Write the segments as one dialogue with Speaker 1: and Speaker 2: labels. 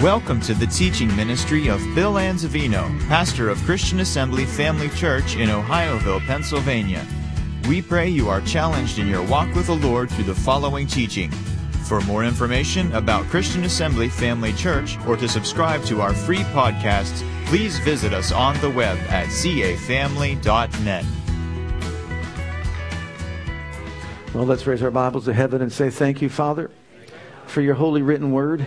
Speaker 1: Welcome to the teaching ministry of Bill Anzavino, pastor of Christian Assembly Family Church in Ohioville, Pennsylvania. We pray you are challenged in your walk with the Lord through the following teaching. For more information about Christian Assembly Family Church or to subscribe to our free podcasts, please visit us on the web at cafamily.net.
Speaker 2: Well, let's raise our Bibles to heaven and say, Thank you, Father, for your holy written word.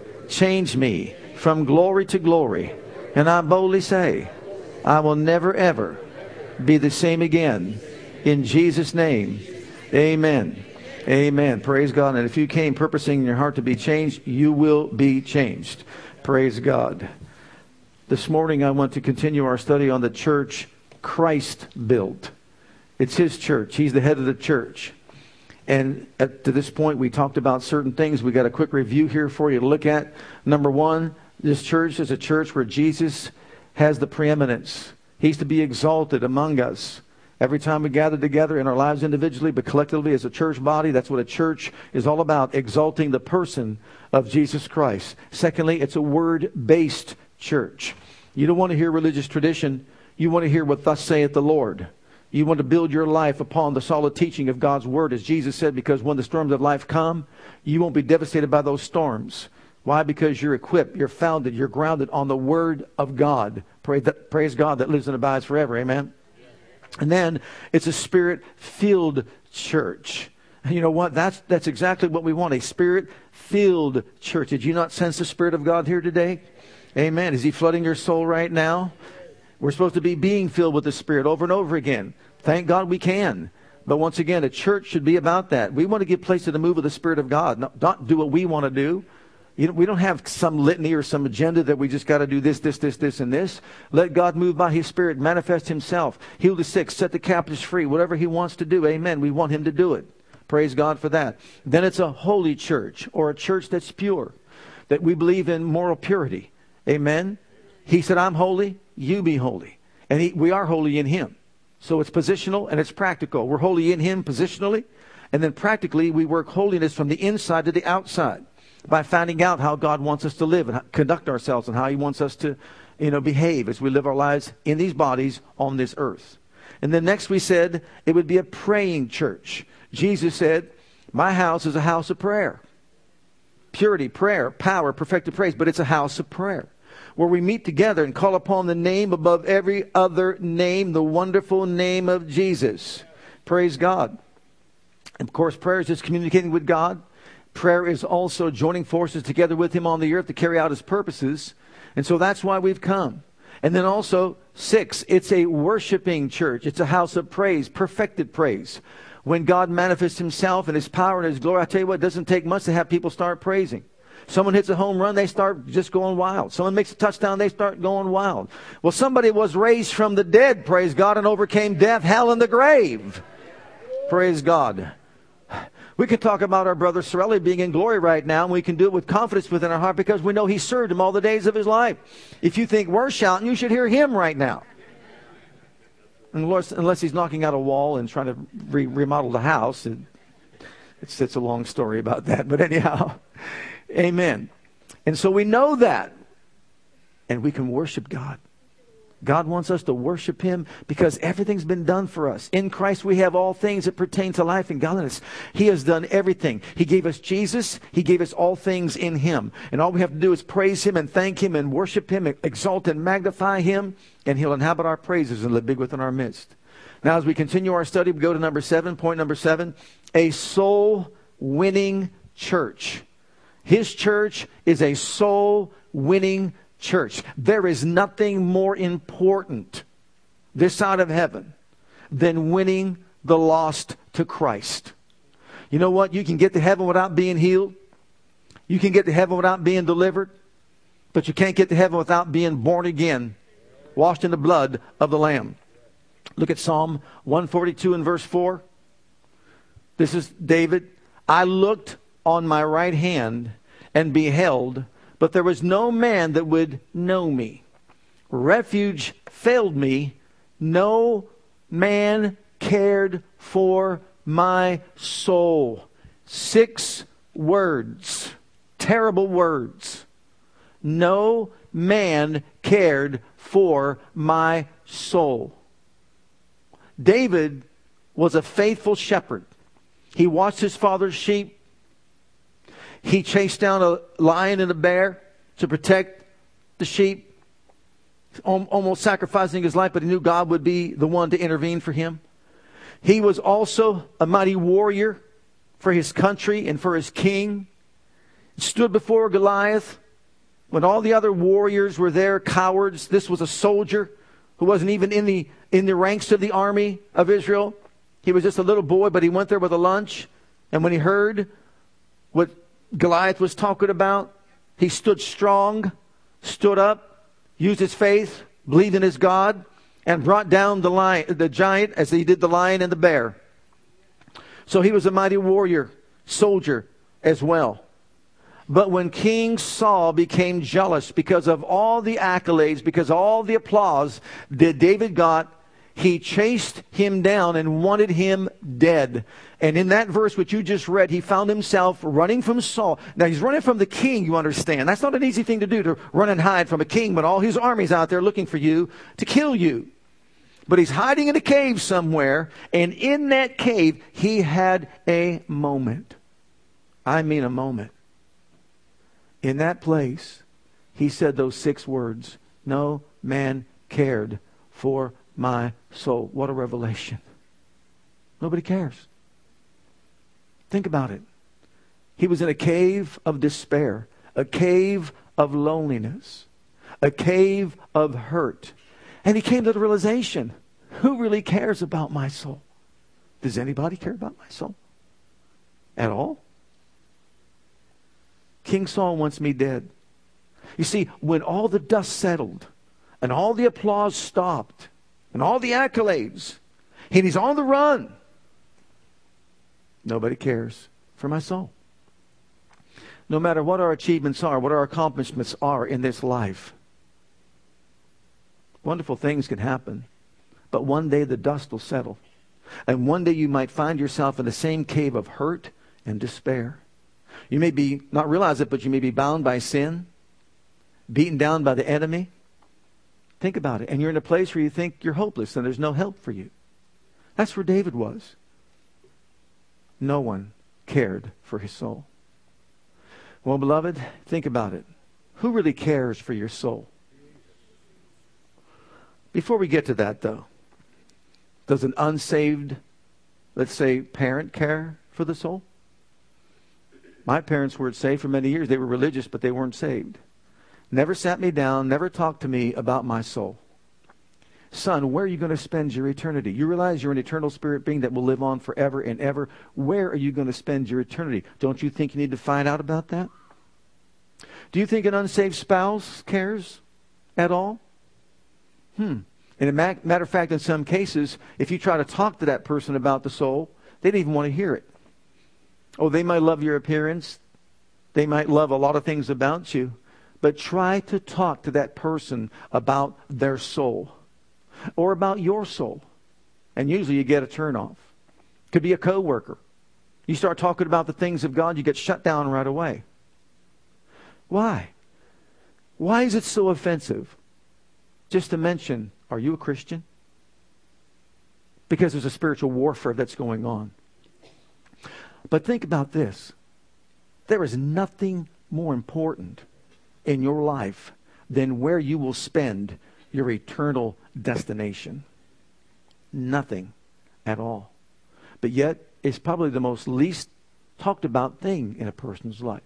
Speaker 2: Change me from glory to glory. And I boldly say, I will never ever be the same again. In Jesus' name, amen. Amen. Praise God. And if you came purposing in your heart to be changed, you will be changed. Praise God. This morning, I want to continue our study on the church Christ built. It's His church, He's the head of the church. And at, to this point, we talked about certain things. We got a quick review here for you to look at. Number one, this church is a church where Jesus has the preeminence. He's to be exalted among us. Every time we gather together in our lives individually, but collectively as a church body, that's what a church is all about, exalting the person of Jesus Christ. Secondly, it's a word based church. You don't want to hear religious tradition, you want to hear what thus saith the Lord. You want to build your life upon the solid teaching of God's word, as Jesus said, because when the storms of life come, you won't be devastated by those storms. Why? Because you're equipped, you're founded, you're grounded on the word of God. Praise, praise God that lives and abides forever. Amen. And then it's a spirit filled church. You know what? That's, that's exactly what we want a spirit filled church. Did you not sense the Spirit of God here today? Amen. Is He flooding your soul right now? We're supposed to be being filled with the Spirit over and over again. Thank God we can. But once again, a church should be about that. We want to give place to the move of the Spirit of God, not, do what we want to do. You know, we don't have some litany or some agenda that we just got to do this, this, this, this, and this. Let God move by His Spirit, manifest Himself, heal the sick, set the captives free, whatever He wants to do. Amen. We want Him to do it. Praise God for that. Then it's a holy church or a church that's pure, that we believe in moral purity. Amen. He said, I'm holy, you be holy. And he, we are holy in Him. So it's positional and it's practical. We're holy in Him positionally, and then practically we work holiness from the inside to the outside by finding out how God wants us to live and conduct ourselves and how He wants us to, you know, behave as we live our lives in these bodies on this earth. And then next we said it would be a praying church. Jesus said, My house is a house of prayer. Purity, prayer, power, perfected praise, but it's a house of prayer where we meet together and call upon the name above every other name, the wonderful name of Jesus. Praise God. And of course, prayer is just communicating with God. Prayer is also joining forces together with Him on the earth to carry out His purposes. And so that's why we've come. And then also, six, it's a worshiping church. It's a house of praise, perfected praise. When God manifests Himself and His power and His glory, I tell you what, it doesn't take much to have people start praising. Someone hits a home run, they start just going wild. Someone makes a touchdown, they start going wild. Well, somebody was raised from the dead, praise God, and overcame death, hell, and the grave. Praise God. We could talk about our brother Sorelli being in glory right now, and we can do it with confidence within our heart because we know he served him all the days of his life. If you think we're shouting, you should hear him right now. Unless, unless he's knocking out a wall and trying to re- remodel the house. It, it's, it's a long story about that. But anyhow, amen. And so we know that. And we can worship God. God wants us to worship Him because everything's been done for us. In Christ, we have all things that pertain to life and godliness. He has done everything. He gave us Jesus. He gave us all things in Him. And all we have to do is praise Him and thank Him and worship Him, and exalt and magnify Him, and He'll inhabit our praises and live big within our midst. Now, as we continue our study, we go to number seven, point number seven a soul winning church. His church is a soul winning church. There is nothing more important this side of heaven than winning the lost to Christ. You know what? You can get to heaven without being healed. You can get to heaven without being delivered. But you can't get to heaven without being born again, washed in the blood of the Lamb. Look at Psalm 142 and verse 4. This is David. I looked on my right hand and beheld, but there was no man that would know me. Refuge failed me. No man cared for my soul. Six words. Terrible words. No man cared for my soul. David was a faithful shepherd. He watched his father's sheep. He chased down a lion and a bear to protect the sheep, almost sacrificing his life, but he knew God would be the one to intervene for him. He was also a mighty warrior for his country and for his king. Stood before Goliath when all the other warriors were there, cowards. This was a soldier who wasn't even in the, in the ranks of the army of Israel. He was just a little boy, but he went there with a lunch. And when he heard what Goliath was talking about, he stood strong, stood up, used his faith, believed in his God, and brought down the, lion, the giant as he did the lion and the bear. So he was a mighty warrior, soldier as well. But when King Saul became jealous because of all the accolades, because all the applause that David got, he chased him down and wanted him dead. And in that verse which you just read, he found himself running from Saul. Now he's running from the king, you understand. That's not an easy thing to do to run and hide from a king, but all his army's out there looking for you to kill you. But he's hiding in a cave somewhere, and in that cave, he had a moment. I mean, a moment. In that place, he said those six words No man cared for my soul. What a revelation. Nobody cares. Think about it. He was in a cave of despair, a cave of loneliness, a cave of hurt. And he came to the realization who really cares about my soul? Does anybody care about my soul? At all? King Saul wants me dead. You see, when all the dust settled and all the applause stopped and all the accolades, and he's on the run, nobody cares for my soul. No matter what our achievements are, what our accomplishments are in this life, wonderful things can happen. But one day the dust will settle. And one day you might find yourself in the same cave of hurt and despair. You may be, not realize it, but you may be bound by sin, beaten down by the enemy. Think about it. And you're in a place where you think you're hopeless and there's no help for you. That's where David was. No one cared for his soul. Well, beloved, think about it. Who really cares for your soul? Before we get to that, though, does an unsaved, let's say, parent care for the soul? My parents weren't saved for many years. They were religious, but they weren't saved. Never sat me down, never talked to me about my soul. Son, where are you going to spend your eternity? You realize you're an eternal spirit being that will live on forever and ever. Where are you going to spend your eternity? Don't you think you need to find out about that? Do you think an unsaved spouse cares at all? Hmm. And a matter of fact, in some cases, if you try to talk to that person about the soul, they don't even want to hear it. Oh, they might love your appearance. They might love a lot of things about you. But try to talk to that person about their soul or about your soul. And usually you get a turnoff. Could be a coworker. You start talking about the things of God, you get shut down right away. Why? Why is it so offensive just to mention are you a Christian? Because there's a spiritual warfare that's going on. But think about this there is nothing more important in your life than where you will spend your eternal destination. Nothing at all. But yet, it's probably the most least talked about thing in a person's life.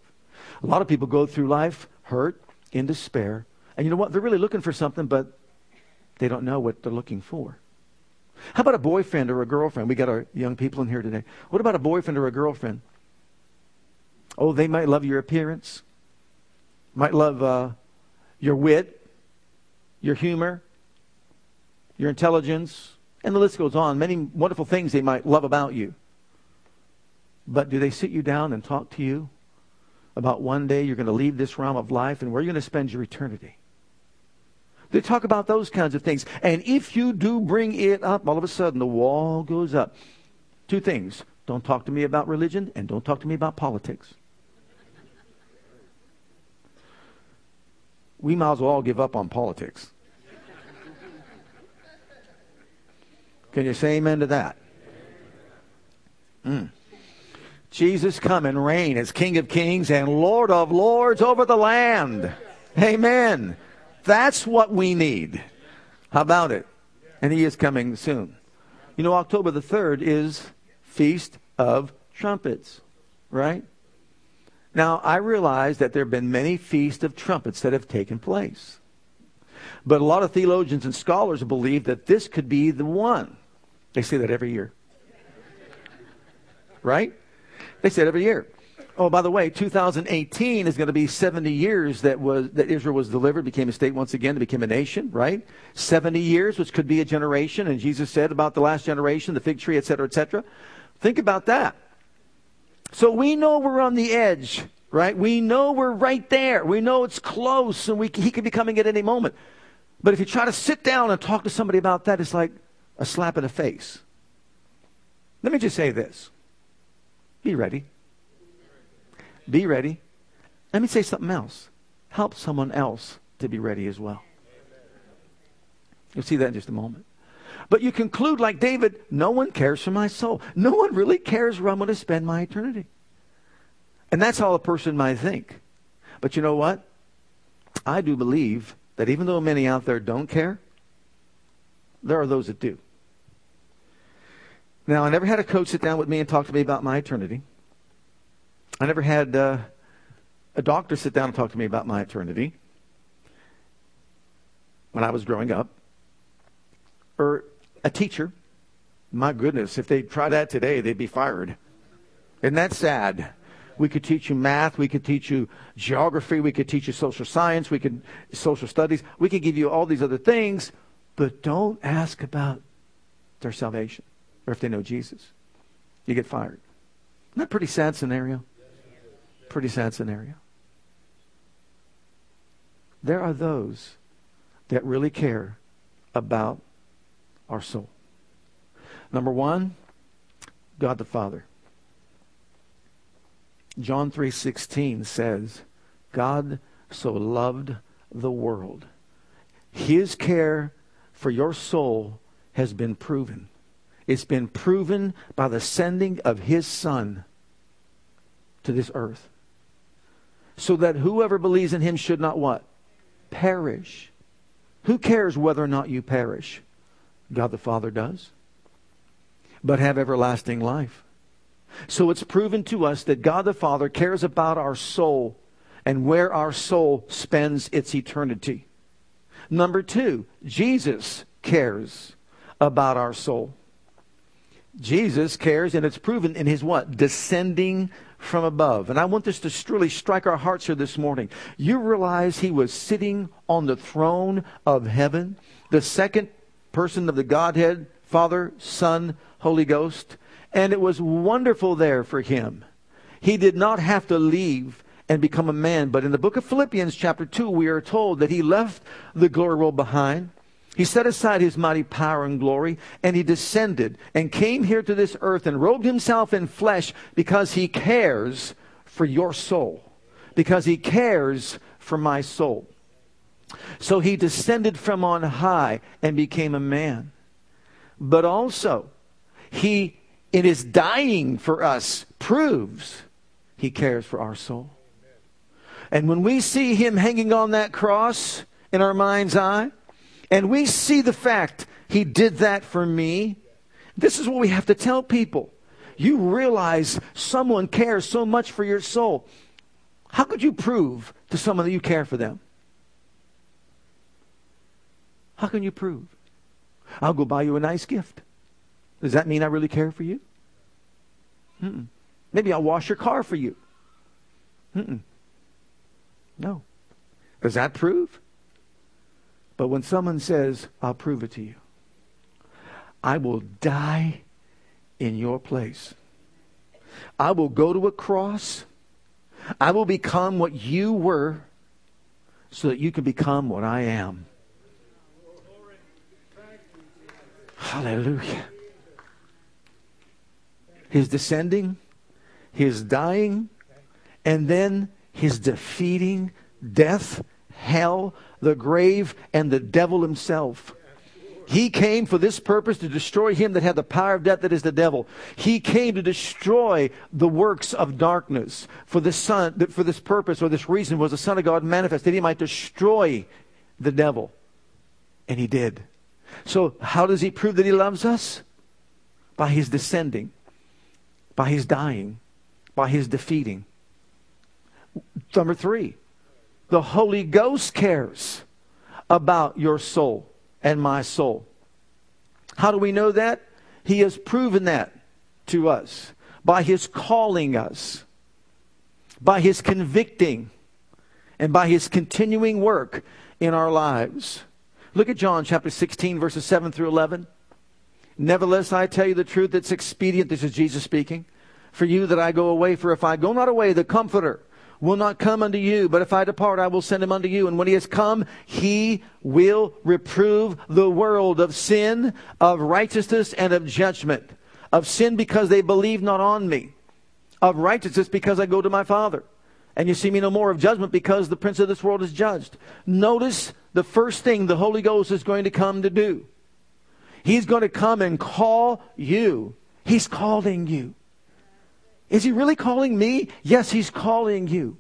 Speaker 2: A lot of people go through life hurt, in despair, and you know what? They're really looking for something, but they don't know what they're looking for. How about a boyfriend or a girlfriend? We got our young people in here today. What about a boyfriend or a girlfriend? Oh, they might love your appearance, might love uh, your wit, your humor, your intelligence, and the list goes on. Many wonderful things they might love about you. But do they sit you down and talk to you about one day you're going to leave this realm of life and where you're going to spend your eternity? They talk about those kinds of things. And if you do bring it up, all of a sudden the wall goes up. Two things. Don't talk to me about religion and don't talk to me about politics. We might as well all give up on politics. Can you say amen to that? Mm. Jesus come and reign as King of Kings and Lord of Lords over the land. Amen. That's what we need. How about it? And he is coming soon. You know, October the 3rd is Feast of Trumpets, right? Now, I realize that there have been many Feasts of Trumpets that have taken place. But a lot of theologians and scholars believe that this could be the one. They say that every year. Right? They say it every year. Oh, by the way, 2018 is going to be 70 years that was that Israel was delivered, became a state once again, became a nation, right? 70 years, which could be a generation, and Jesus said about the last generation, the fig tree, etc., etc. Think about that. So we know we're on the edge, right? We know we're right there. We know it's close, and we, he could be coming at any moment. But if you try to sit down and talk to somebody about that, it's like a slap in the face. Let me just say this: Be ready. Be ready. Let me say something else. Help someone else to be ready as well. You'll see that in just a moment. But you conclude like David, no one cares for my soul. No one really cares where I'm going to spend my eternity. And that's how a person might think. But you know what? I do believe that even though many out there don't care, there are those that do. Now, I never had a coach sit down with me and talk to me about my eternity. I never had uh, a doctor sit down and talk to me about my eternity when I was growing up, or a teacher. My goodness, if they try that today, they'd be fired. Isn't that sad? We could teach you math, we could teach you geography, we could teach you social science, we could social studies, we could give you all these other things, but don't ask about their salvation or if they know Jesus. You get fired. Isn't that pretty sad scenario? Pretty sad scenario. There are those that really care about our soul. Number one, God the Father. John 3:16 says, God so loved the world. His care for your soul has been proven. It's been proven by the sending of his son to this earth so that whoever believes in him should not what? Perish. Who cares whether or not you perish? God the Father does. But have everlasting life. So it's proven to us that God the Father cares about our soul and where our soul spends its eternity. Number two, Jesus cares about our soul. Jesus cares, and it's proven in his what? Descending from above. And I want this to really strike our hearts here this morning. You realize he was sitting on the throne of heaven, the second person of the Godhead, Father, Son, Holy Ghost. And it was wonderful there for him. He did not have to leave and become a man. But in the book of Philippians, chapter 2, we are told that he left the glory world behind he set aside his mighty power and glory, and he descended and came here to this earth and robed himself in flesh because he cares for your soul, because he cares for my soul. So he descended from on high and became a man. But also, he, in his dying for us, proves he cares for our soul. And when we see him hanging on that cross in our mind's eye, and we see the fact he did that for me. This is what we have to tell people. You realize someone cares so much for your soul. How could you prove to someone that you care for them? How can you prove? I'll go buy you a nice gift. Does that mean I really care for you? Mm-mm. Maybe I'll wash your car for you. Mm-mm. No. Does that prove But when someone says, I'll prove it to you, I will die in your place. I will go to a cross. I will become what you were so that you can become what I am. Hallelujah. His descending, his dying, and then his defeating death, hell, the grave, and the devil himself. He came for this purpose to destroy him that had the power of death, that is the devil. He came to destroy the works of darkness. For this son, for this purpose or this reason was the Son of God manifest, that he might destroy the devil. And he did. So how does he prove that he loves us? By his descending, by his dying, by his defeating. Number three, the Holy Ghost cares about your soul and my soul. How do we know that? He has proven that to us by his calling us, by his convicting, and by his continuing work in our lives. Look at John chapter 16, verses 7 through 11. Nevertheless, I tell you the truth, it's expedient, this is Jesus speaking, for you that I go away, for if I go not away, the Comforter, will not come unto you, but if I depart, I will send him unto you. And when he has come, he will reprove the world of sin, of righteousness, and of judgment. Of sin because they believe not on me. Of righteousness because I go to my Father. And you see me no more of judgment because the prince of this world is judged. Notice the first thing the Holy Ghost is going to come to do. He's going to come and call you. He's calling you. Is he really calling me? Yes, he's calling you.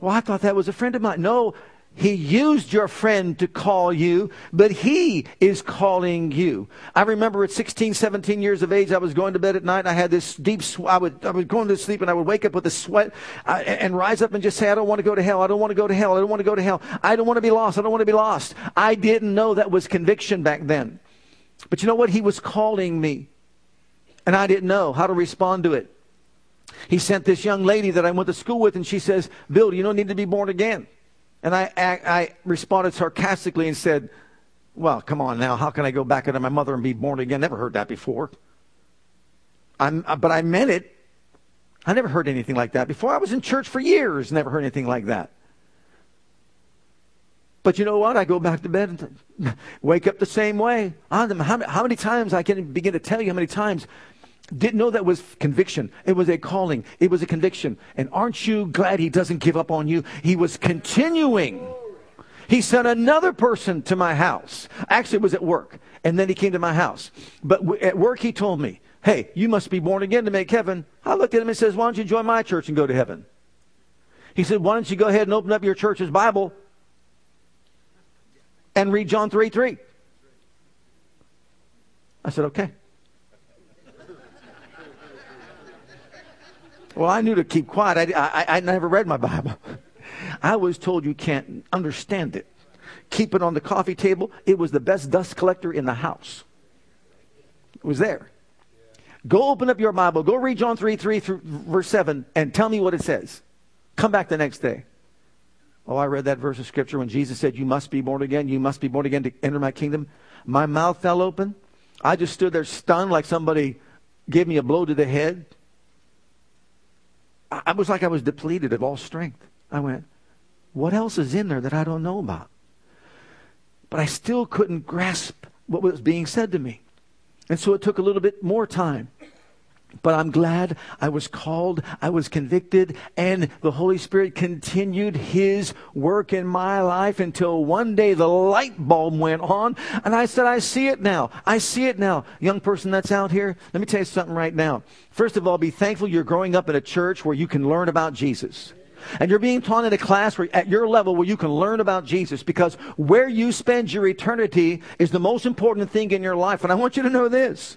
Speaker 2: Well, I thought that was a friend of mine. No, he used your friend to call you, but he is calling you. I remember at 16, 17 years of age, I was going to bed at night and I had this deep, sw- I would, I was going to sleep and I would wake up with a sweat uh, and rise up and just say, I don't want to go to hell. I don't want to go to hell. I don't want to go to hell. I don't want to be lost. I don't want to be lost. I didn't know that was conviction back then. But you know what? He was calling me and I didn't know how to respond to it. He sent this young lady that I went to school with, and she says, Bill, you don't need to be born again. And I, I, I responded sarcastically and said, Well, come on now. How can I go back into my mother and be born again? Never heard that before. I'm, uh, but I meant it. I never heard anything like that before. I was in church for years, never heard anything like that. But you know what? I go back to bed and wake up the same way. How, how many times I can begin to tell you how many times didn't know that was conviction. It was a calling. It was a conviction. And aren't you glad he doesn't give up on you? He was continuing. He sent another person to my house. Actually, it was at work. And then he came to my house. But at work, he told me, Hey, you must be born again to make heaven. I looked at him and says, Why don't you join my church and go to heaven? He said, Why don't you go ahead and open up your church's Bible and read John 3 3? I said, Okay. Well, I knew to keep quiet. I, I, I never read my Bible. I was told you can't understand it. Keep it on the coffee table. It was the best dust collector in the house. It was there. Go open up your Bible. Go read John 3, 3 through verse 7 and tell me what it says. Come back the next day. Oh, I read that verse of scripture when Jesus said, You must be born again. You must be born again to enter my kingdom. My mouth fell open. I just stood there stunned like somebody gave me a blow to the head. I was like I was depleted of all strength. I went, what else is in there that I don't know about? But I still couldn't grasp what was being said to me. And so it took a little bit more time. But I'm glad I was called, I was convicted, and the Holy Spirit continued His work in my life until one day the light bulb went on, and I said, I see it now. I see it now. Young person that's out here, let me tell you something right now. First of all, be thankful you're growing up in a church where you can learn about Jesus. And you're being taught in a class where, at your level where you can learn about Jesus because where you spend your eternity is the most important thing in your life. And I want you to know this.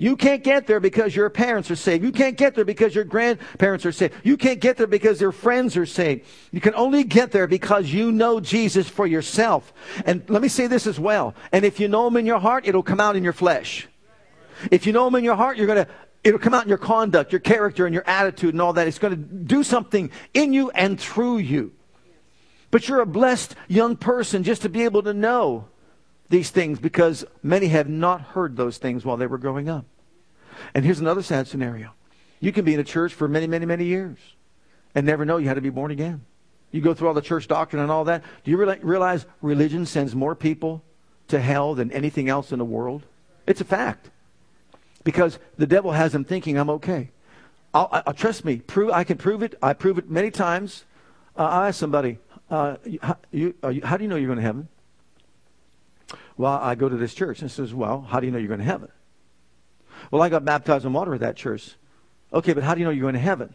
Speaker 2: You can't get there because your parents are saved. You can't get there because your grandparents are saved. You can't get there because your friends are saved. You can only get there because you know Jesus for yourself. And let me say this as well. And if you know him in your heart, it'll come out in your flesh. If you know him in your heart, you're going to it'll come out in your conduct, your character, and your attitude and all that. It's going to do something in you and through you. But you're a blessed young person just to be able to know these things because many have not heard those things while they were growing up. And here's another sad scenario. You can be in a church for many, many, many years and never know you had to be born again. You go through all the church doctrine and all that. Do you realize religion sends more people to hell than anything else in the world? It's a fact. Because the devil has them thinking, I'm okay. I'll, I'll, trust me, prove, I can prove it. I prove it many times. Uh, I ask somebody, uh, how, you, you, how do you know you're going to heaven? Well, I go to this church. And says, well, how do you know you're going to heaven? Well, I got baptized in water at that church. Okay, but how do you know you're going to heaven?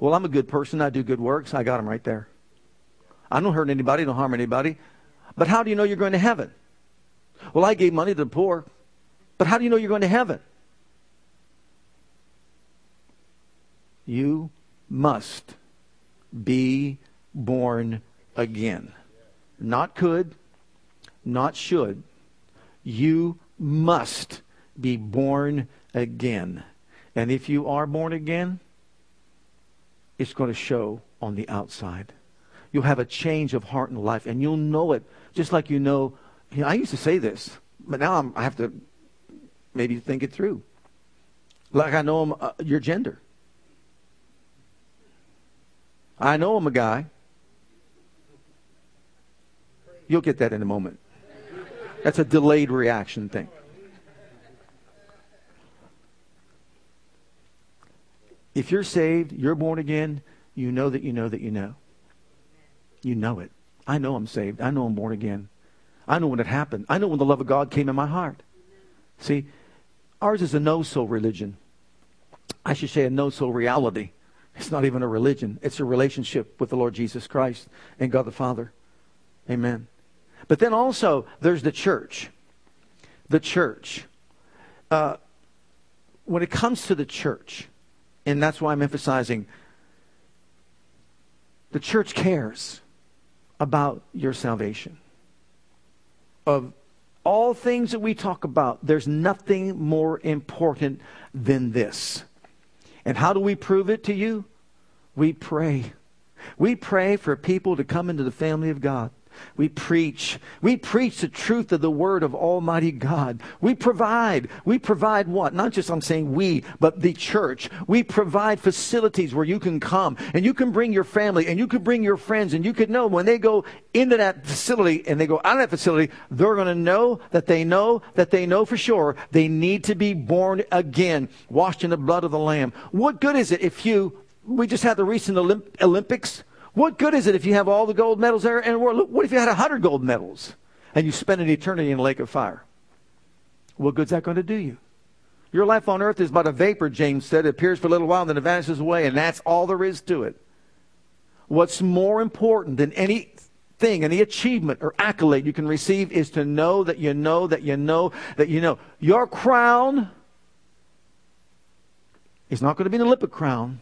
Speaker 2: Well, I'm a good person. I do good works. I got them right there. I don't hurt anybody, don't harm anybody. But how do you know you're going to heaven? Well, I gave money to the poor. But how do you know you're going to heaven? You must be born again. Not could, not should. You must be born again. And if you are born again, it's going to show on the outside. You'll have a change of heart and life, and you'll know it just like you know. You know I used to say this, but now I'm, i have to maybe think it through. Like I know I'm, uh, your gender. I know I'm a guy. You'll get that in a moment. That's a delayed reaction thing. If you're saved, you're born again, you know that you know that you know. You know it. I know I'm saved. I know I'm born again. I know when it happened. I know when the love of God came in my heart. See, ours is a no soul religion. I should say a no soul reality. It's not even a religion, it's a relationship with the Lord Jesus Christ and God the Father. Amen. But then also, there's the church. The church. Uh, when it comes to the church, and that's why I'm emphasizing the church cares about your salvation. Of all things that we talk about, there's nothing more important than this. And how do we prove it to you? We pray. We pray for people to come into the family of God. We preach. We preach the truth of the word of Almighty God. We provide. We provide what? Not just I'm saying we, but the church. We provide facilities where you can come and you can bring your family and you can bring your friends and you can know when they go into that facility and they go out of that facility, they're going to know that they know that they know for sure they need to be born again, washed in the blood of the Lamb. What good is it if you, we just had the recent Olymp- Olympics what good is it if you have all the gold medals there in the world? What if you had 100 gold medals and you spend an eternity in a lake of fire? What good's that going to do you? Your life on earth is but a vapor, James said. It appears for a little while, then it vanishes away, and that's all there is to it. What's more important than anything, any achievement or accolade you can receive is to know that you know that you know that you know. Your crown is not going to be an Olympic crown,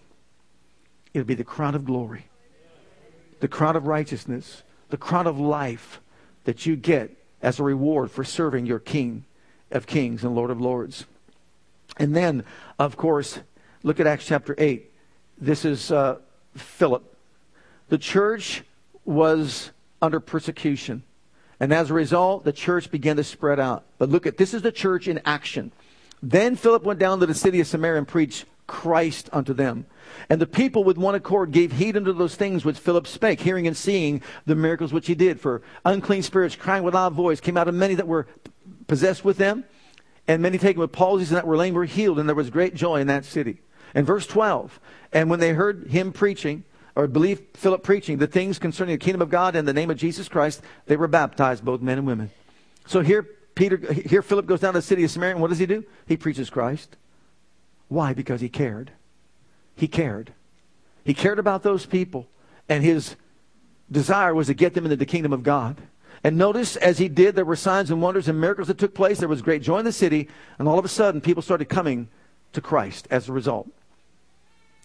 Speaker 2: it'll be the crown of glory the crown of righteousness, the crown of life that you get as a reward for serving your King of Kings and Lord of Lords. And then, of course, look at Acts chapter 8. This is uh, Philip. The church was under persecution. And as a result, the church began to spread out. But look at this is the church in action. Then Philip went down to the city of Samaria and preached Christ unto them. And the people with one accord gave heed unto those things which Philip spake, hearing and seeing the miracles which he did. For unclean spirits crying with loud voice came out of many that were possessed with them, and many taken with palsies and that were lame were healed, and there was great joy in that city. And verse 12, and when they heard him preaching, or believed Philip preaching the things concerning the kingdom of God in the name of Jesus Christ, they were baptized, both men and women. So here Peter, here Philip goes down to the city of Samaria, and what does he do? He preaches Christ. Why? Because he cared. He cared. He cared about those people, and his desire was to get them into the kingdom of God. And notice, as he did, there were signs and wonders and miracles that took place. There was great joy in the city, and all of a sudden, people started coming to Christ as a result.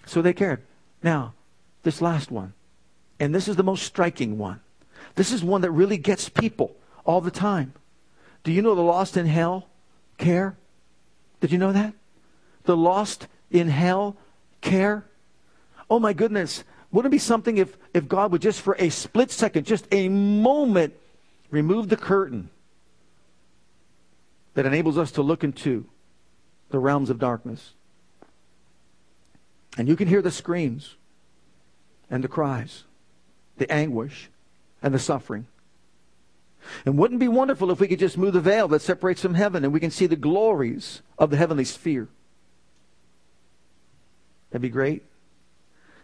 Speaker 2: So they cared. Now, this last one, and this is the most striking one. This is one that really gets people all the time. Do you know the lost in hell care? Did you know that? The lost in hell care? Oh my goodness. Wouldn't it be something if, if God would just for a split second, just a moment, remove the curtain that enables us to look into the realms of darkness? And you can hear the screams and the cries, the anguish and the suffering. And wouldn't it be wonderful if we could just move the veil that separates from heaven and we can see the glories of the heavenly sphere? That'd be great.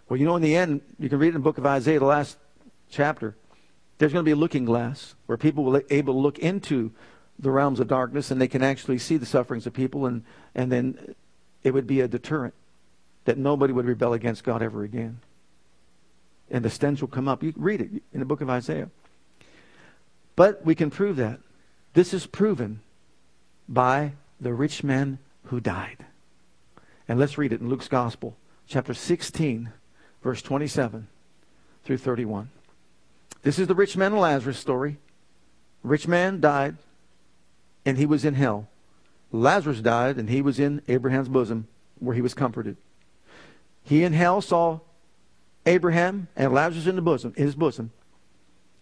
Speaker 2: Well, you know, in the end, you can read in the book of Isaiah, the last chapter, there's going to be a looking glass where people will be able to look into the realms of darkness and they can actually see the sufferings of people, and, and then it would be a deterrent that nobody would rebel against God ever again. And the stench will come up. You read it in the book of Isaiah. But we can prove that. This is proven by the rich man who died. And let's read it in Luke's Gospel, chapter 16, verse 27 through 31. This is the rich man and Lazarus story. Rich man died, and he was in hell. Lazarus died, and he was in Abraham's bosom, where he was comforted. He in hell saw Abraham and Lazarus in the bosom, in his bosom.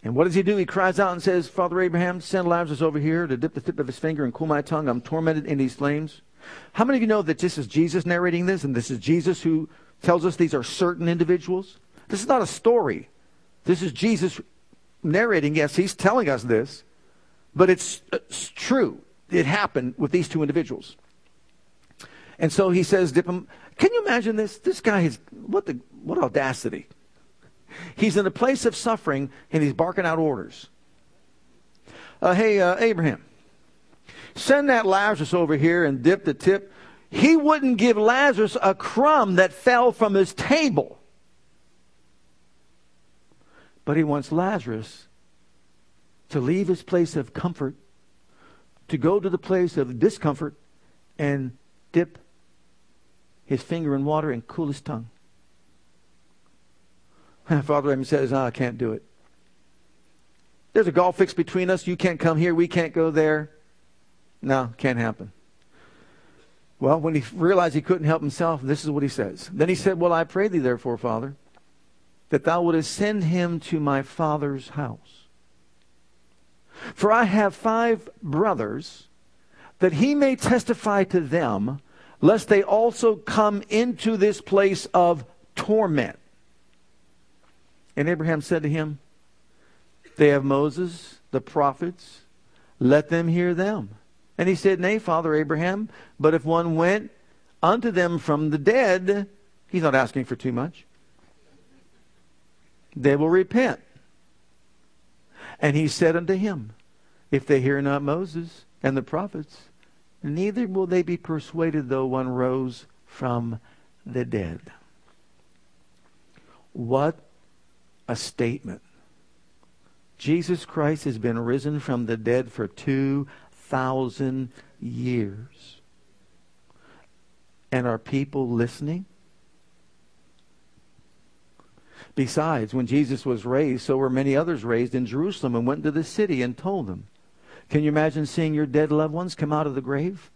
Speaker 2: And what does he do? He cries out and says, Father Abraham, send Lazarus over here to dip the tip of his finger and cool my tongue. I'm tormented in these flames. How many of you know that this is Jesus narrating this and this is Jesus who tells us these are certain individuals? This is not a story. This is Jesus narrating. Yes, he's telling us this, but it's, it's true. It happened with these two individuals. And so he says, dip him. Can you imagine this? This guy is, what the, what audacity. He's in a place of suffering and he's barking out orders. Uh, hey, uh, Abraham, send that Lazarus over here and dip the tip. He wouldn't give Lazarus a crumb that fell from his table. But he wants Lazarus to leave his place of comfort, to go to the place of discomfort and dip his finger in water and cool his tongue. Father Abraham says, oh, I can't do it. There's a gulf fixed between us. You can't come here. We can't go there. No, can't happen. Well, when he realized he couldn't help himself, this is what he says. Then he said, Well, I pray thee, therefore, Father, that thou wouldest send him to my father's house. For I have five brothers, that he may testify to them, lest they also come into this place of torment. And Abraham said to him, They have Moses, the prophets, let them hear them. And he said, Nay, Father Abraham, but if one went unto them from the dead, he's not asking for too much, they will repent. And he said unto him, If they hear not Moses and the prophets, neither will they be persuaded though one rose from the dead. What a statement. Jesus Christ has been risen from the dead for 2,000 years. And are people listening? Besides, when Jesus was raised, so were many others raised in Jerusalem and went to the city and told them. Can you imagine seeing your dead loved ones come out of the grave?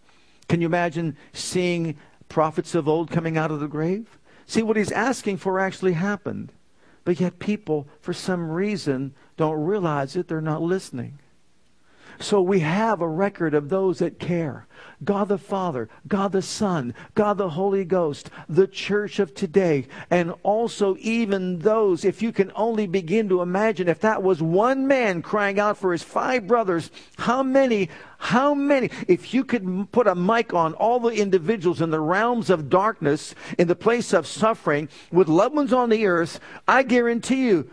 Speaker 2: Can you imagine seeing prophets of old coming out of the grave? See, what he's asking for actually happened. But yet people, for some reason, don't realize it. They're not listening. So we have a record of those that care. God the Father, God the Son, God the Holy Ghost, the church of today, and also even those, if you can only begin to imagine, if that was one man crying out for his five brothers, how many, how many, if you could put a mic on all the individuals in the realms of darkness, in the place of suffering, with loved ones on the earth, I guarantee you,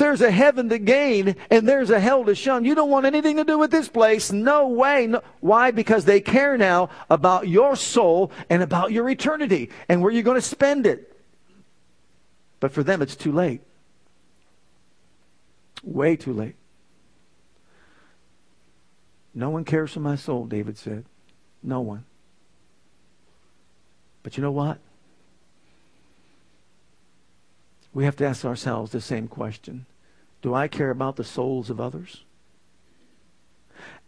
Speaker 2: there's a heaven to gain and there's a hell to shun. You don't want anything to do with this place. No way. No. Why? Because they care now about your soul and about your eternity and where you're going to spend it. But for them, it's too late. Way too late. No one cares for my soul, David said. No one. But you know what? We have to ask ourselves the same question do I care about the souls of others?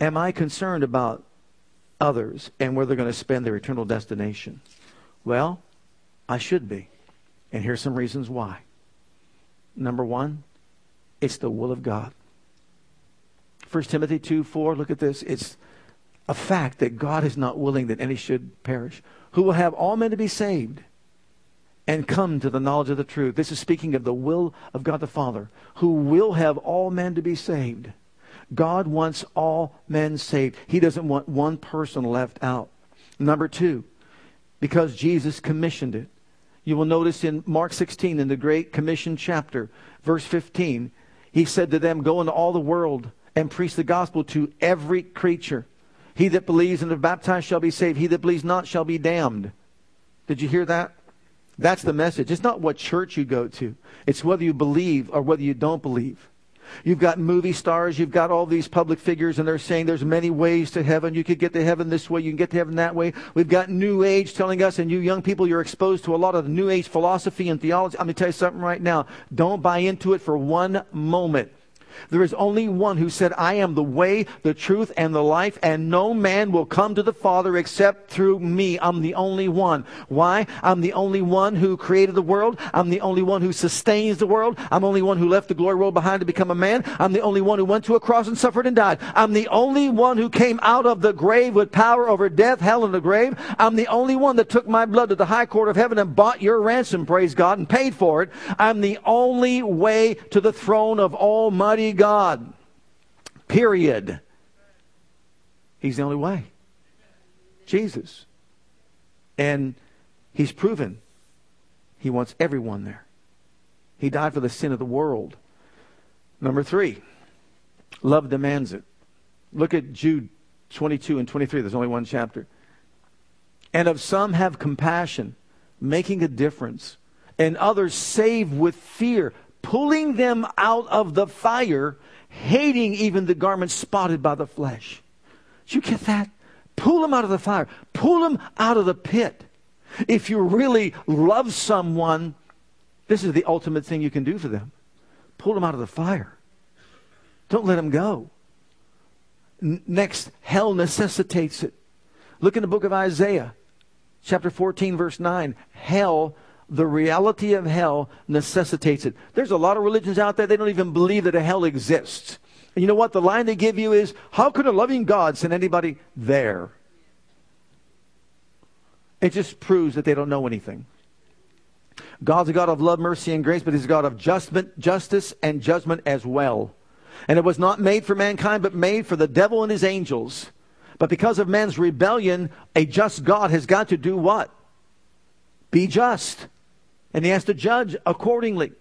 Speaker 2: Am I concerned about others and where they're going to spend their eternal destination? Well, I should be. And here's some reasons why. Number one, it's the will of God. 1 Timothy 2 4, look at this. It's a fact that God is not willing that any should perish, who will have all men to be saved and come to the knowledge of the truth. This is speaking of the will of God the Father, who will have all men to be saved. God wants all men saved. He doesn't want one person left out. Number two, because Jesus commissioned it. You will notice in Mark 16, in the Great Commission chapter, verse 15, he said to them, Go into all the world and preach the gospel to every creature. He that believes and is baptized shall be saved. He that believes not shall be damned. Did you hear that? That's the message. It's not what church you go to. It's whether you believe or whether you don't believe. You've got movie stars, you've got all these public figures, and they're saying there's many ways to heaven. You could get to heaven this way, you can get to heaven that way. We've got New Age telling us, and you young people, you're exposed to a lot of New Age philosophy and theology. I'm going to tell you something right now. Don't buy into it for one moment. There is only one who said, I am the way, the truth, and the life, and no man will come to the Father except through me. I'm the only one. Why? I'm the only one who created the world. I'm the only one who sustains the world. I'm the only one who left the glory world behind to become a man. I'm the only one who went to a cross and suffered and died. I'm the only one who came out of the grave with power over death, hell, and the grave. I'm the only one that took my blood to the high court of heaven and bought your ransom, praise God, and paid for it. I'm the only way to the throne of Almighty God. Period. He's the only way. Jesus. And he's proven he wants everyone there. He died for the sin of the world. Number three, love demands it. Look at Jude 22 and 23. There's only one chapter. And of some have compassion, making a difference, and others save with fear, pulling them out of the fire, hating even the garments spotted by the flesh. Did you get that? Pull them out of the fire. Pull them out of the pit. If you really love someone, this is the ultimate thing you can do for them. Pull them out of the fire. Don't let them go. N- next, hell necessitates it. Look in the book of Isaiah, chapter 14, verse 9. Hell the reality of hell necessitates it. There's a lot of religions out there, they don't even believe that a hell exists. And you know what? The line they give you is how could a loving God send anybody there? It just proves that they don't know anything. God's a God of love, mercy, and grace, but He's a God of justment, justice and judgment as well. And it was not made for mankind, but made for the devil and his angels. But because of man's rebellion, a just God has got to do what? Be just and he has to judge accordingly.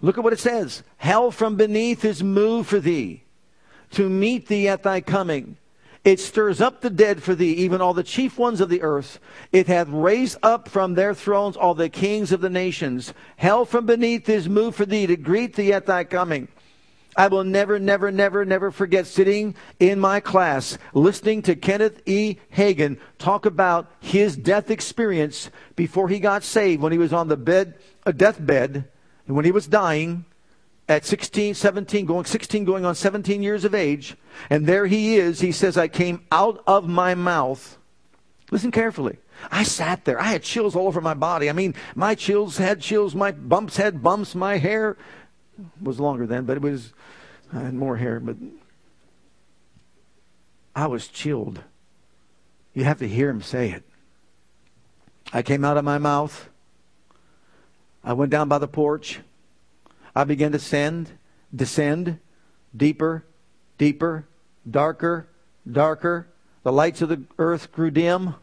Speaker 2: Look at what it says Hell from beneath is moved for thee to meet thee at thy coming. It stirs up the dead for thee, even all the chief ones of the earth. It hath raised up from their thrones all the kings of the nations. Hell from beneath is moved for thee to greet thee at thy coming. I will never, never, never, never forget sitting in my class listening to Kenneth E. Hagin talk about his death experience before he got saved when he was on the bed, a deathbed, and when he was dying at 16, 17, going 16, going on 17 years of age. And there he is. He says, I came out of my mouth. Listen carefully. I sat there. I had chills all over my body. I mean, my chills had chills. My bumps had bumps. My hair was longer then, but it was I had more hair, but I was chilled. You have to hear him say it. I came out of my mouth. I went down by the porch. I began to descend, descend, deeper, deeper, darker, darker. The lights of the earth grew dim.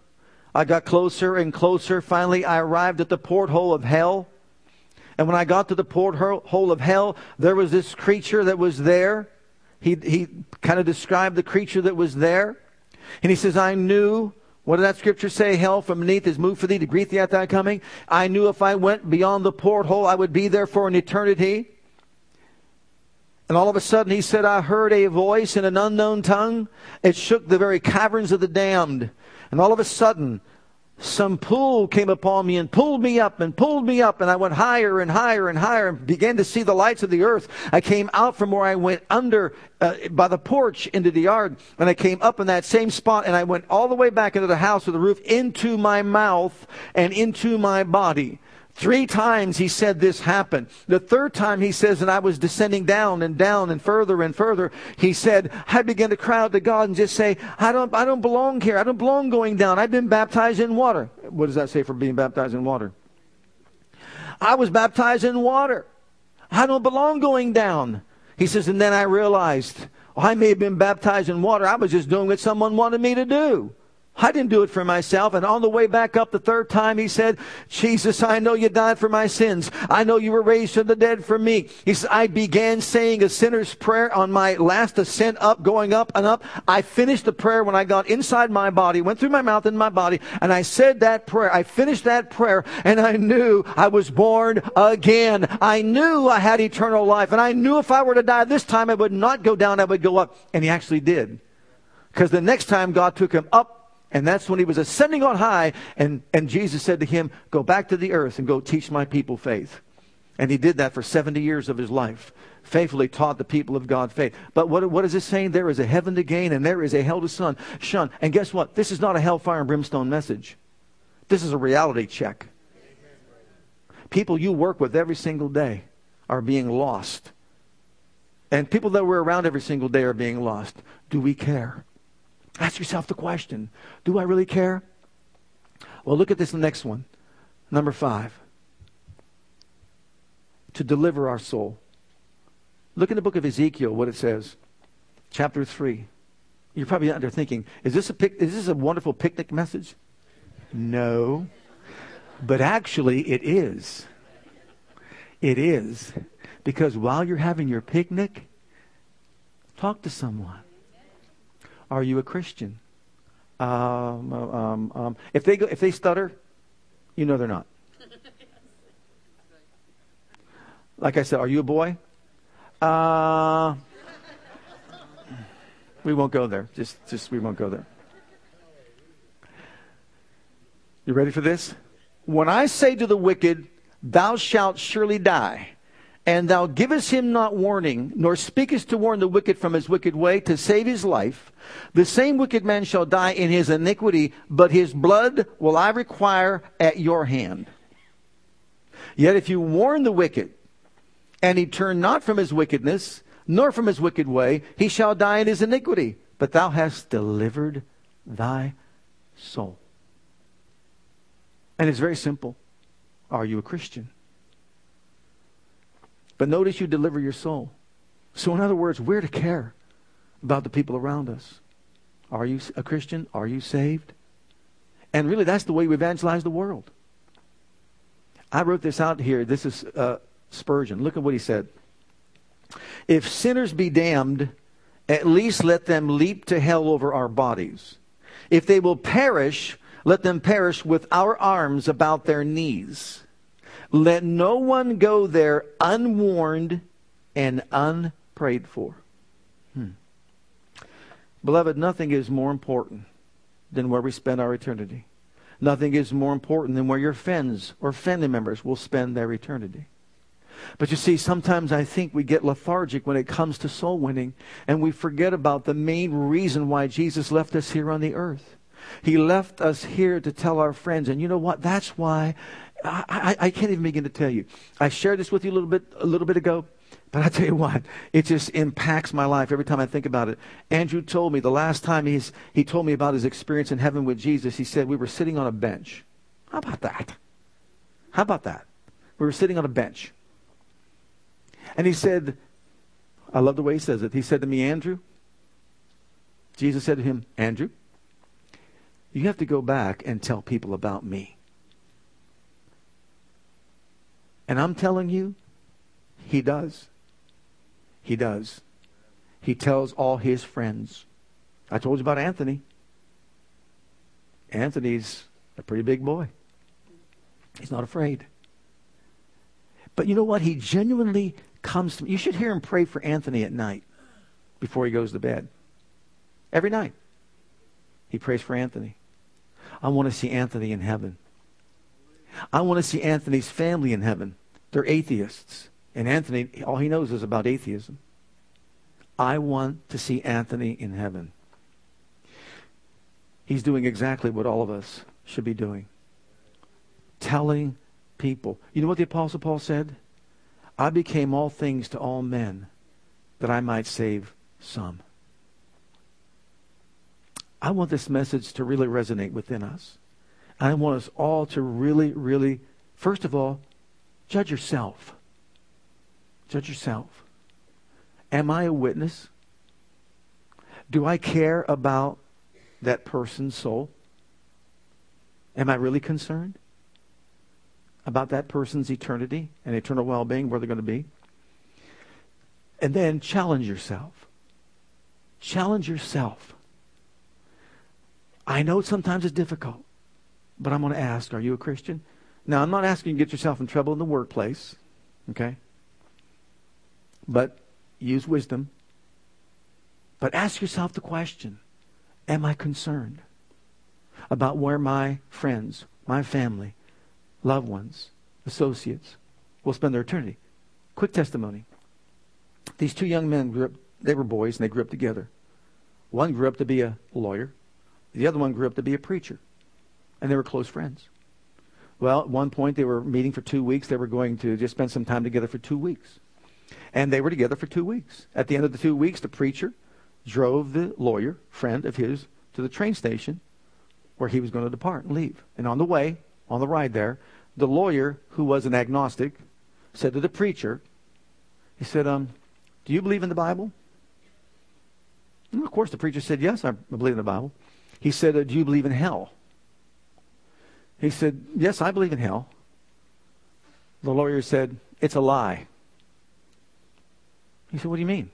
Speaker 2: I got closer and closer. Finally, I arrived at the porthole of hell. And when I got to the porthole of hell, there was this creature that was there. He, he kind of described the creature that was there. And he says, I knew, what did that scripture say? Hell from beneath is moved for thee to greet thee at thy coming. I knew if I went beyond the porthole, I would be there for an eternity. And all of a sudden, he said, I heard a voice in an unknown tongue. It shook the very caverns of the damned. And all of a sudden, some pull came upon me and pulled me up and pulled me up and I went higher and higher and higher and began to see the lights of the earth. I came out from where I went under uh, by the porch into the yard and I came up in that same spot and I went all the way back into the house with the roof into my mouth and into my body Three times he said this happened. The third time he says, and I was descending down and down and further and further. He said, I began to cry out to God and just say, I don't, I don't belong here. I don't belong going down. I've been baptized in water. What does that say for being baptized in water? I was baptized in water. I don't belong going down. He says, and then I realized, oh, I may have been baptized in water. I was just doing what someone wanted me to do. I didn't do it for myself. And on the way back up the third time, he said, Jesus, I know you died for my sins. I know you were raised from the dead for me. He said, I began saying a sinner's prayer on my last ascent up, going up and up. I finished the prayer when I got inside my body, went through my mouth and my body, and I said that prayer. I finished that prayer, and I knew I was born again. I knew I had eternal life, and I knew if I were to die this time, I would not go down, I would go up. And he actually did. Because the next time God took him up and that's when he was ascending on high. And, and Jesus said to him, Go back to the earth and go teach my people faith. And he did that for 70 years of his life. Faithfully taught the people of God faith. But what, what is it saying? There is a heaven to gain and there is a hell to shun. shun. And guess what? This is not a hellfire and brimstone message. This is a reality check. People you work with every single day are being lost. And people that we're around every single day are being lost. Do we care? Ask yourself the question Do I really care? Well, look at this next one. Number five. To deliver our soul. Look in the book of Ezekiel what it says. Chapter 3. You're probably under thinking, is this a pic- is this a wonderful picnic message? No. But actually it is. It is. Because while you're having your picnic, talk to someone. Are you a Christian? Um, um, um, if they go, if they stutter, you know they're not. Like I said, are you a boy? Uh, we won't go there. Just, just we won't go there. You ready for this? When I say to the wicked, "Thou shalt surely die," and thou givest him not warning, nor speakest to warn the wicked from his wicked way to save his life, the same wicked man shall die in his iniquity, but his blood will I require at your hand. Yet if you warn the wicked, and he turn not from his wickedness, nor from his wicked way, he shall die in his iniquity. But thou hast delivered thy soul. And it's very simple. Are you a Christian? But notice you deliver your soul. So, in other words, we're to care about the people around us. Are you a Christian? Are you saved? And really, that's the way we evangelize the world. I wrote this out here. This is uh, Spurgeon. Look at what he said. If sinners be damned, at least let them leap to hell over our bodies. If they will perish, let them perish with our arms about their knees. Let no one go there unwarned and unprayed for. Hmm. Beloved, nothing is more important than where we spend our eternity. Nothing is more important than where your friends or family members will spend their eternity. But you see, sometimes I think we get lethargic when it comes to soul winning, and we forget about the main reason why Jesus left us here on the earth. He left us here to tell our friends, and you know what? That's why I, I, can't even begin to tell you. I shared this with you a little bit a little bit ago. But I tell you what, it just impacts my life every time I think about it. Andrew told me the last time he's, he told me about his experience in heaven with Jesus, he said we were sitting on a bench. How about that? How about that? We were sitting on a bench. And he said, I love the way he says it. He said to me, Andrew, Jesus said to him, Andrew, you have to go back and tell people about me. And I'm telling you, he does. He does. He tells all his friends. I told you about Anthony. Anthony's a pretty big boy. He's not afraid. But you know what? He genuinely comes to me. You should hear him pray for Anthony at night before he goes to bed. Every night. He prays for Anthony. I want to see Anthony in heaven. I want to see Anthony's family in heaven. They're atheists. And Anthony, all he knows is about atheism. I want to see Anthony in heaven. He's doing exactly what all of us should be doing telling people. You know what the Apostle Paul said? I became all things to all men that I might save some. I want this message to really resonate within us. I want us all to really, really, first of all, judge yourself. Judge yourself. Am I a witness? Do I care about that person's soul? Am I really concerned about that person's eternity and eternal well being, where they're going to be? And then challenge yourself. Challenge yourself. I know sometimes it's difficult, but I'm going to ask Are you a Christian? Now, I'm not asking you to get yourself in trouble in the workplace, okay? But use wisdom. But ask yourself the question Am I concerned about where my friends, my family, loved ones, associates will spend their eternity? Quick testimony. These two young men grew up, they were boys and they grew up together. One grew up to be a lawyer, the other one grew up to be a preacher. And they were close friends. Well, at one point they were meeting for two weeks. They were going to just spend some time together for two weeks. And they were together for two weeks. At the end of the two weeks, the preacher drove the lawyer, friend of his, to the train station where he was going to depart and leave. And on the way, on the ride there, the lawyer, who was an agnostic, said to the preacher, he said, um, Do you believe in the Bible? And of course, the preacher said, Yes, I believe in the Bible. He said, Do you believe in hell? He said, Yes, I believe in hell. The lawyer said, It's a lie. He said, What do you mean?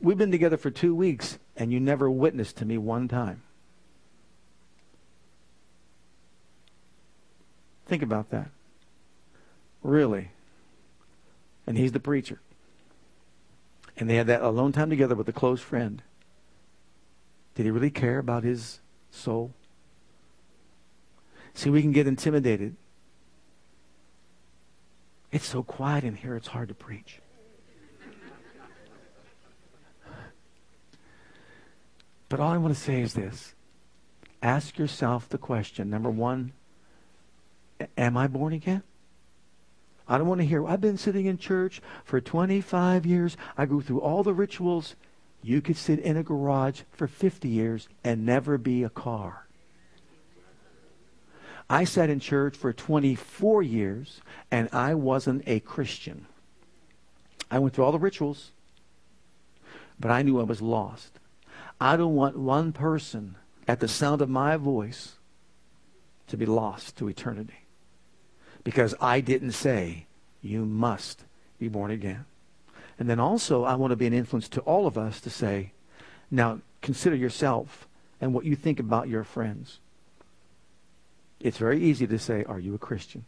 Speaker 2: We've been together for two weeks, and you never witnessed to me one time. Think about that. Really. And he's the preacher. And they had that alone time together with a close friend. Did he really care about his soul? See, we can get intimidated. It's so quiet in here, it's hard to preach. But all I want to say is this ask yourself the question number one, am I born again? I don't want to hear, I've been sitting in church for 25 years. I go through all the rituals. You could sit in a garage for 50 years and never be a car. I sat in church for 24 years and I wasn't a Christian. I went through all the rituals, but I knew I was lost. I don't want one person at the sound of my voice to be lost to eternity because I didn't say, you must be born again. And then also, I want to be an influence to all of us to say, now consider yourself and what you think about your friends. It's very easy to say, Are you a Christian?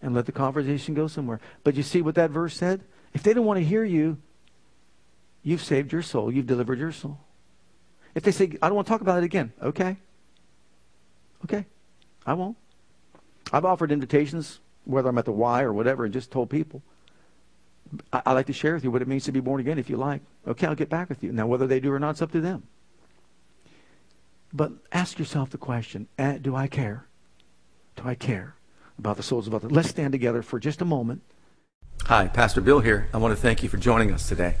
Speaker 2: And let the conversation go somewhere. But you see what that verse said? If they don't want to hear you, you've saved your soul, you've delivered your soul. If they say, I don't want to talk about it again, okay. Okay. I won't. I've offered invitations, whether I'm at the Y or whatever, and just told people, I, I like to share with you what it means to be born again if you like. Okay, I'll get back with you. Now, whether they do or not, it's up to them. But ask yourself the question eh, Do I care? Do I care about the souls of others? Let's stand together for just a moment.
Speaker 3: Hi, Pastor Bill here. I want to thank you for joining us today.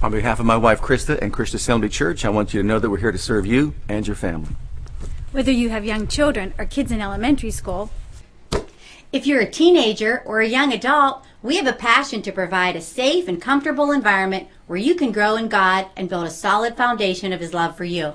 Speaker 3: On behalf of my wife Krista and Christian Assembly Church, I want you to know that we're here to serve you and your family.
Speaker 4: Whether you have young children or kids in elementary school,
Speaker 5: if you're a teenager or a young adult, we have a passion to provide a safe and comfortable environment where you can grow in God and build a solid foundation of His love for you.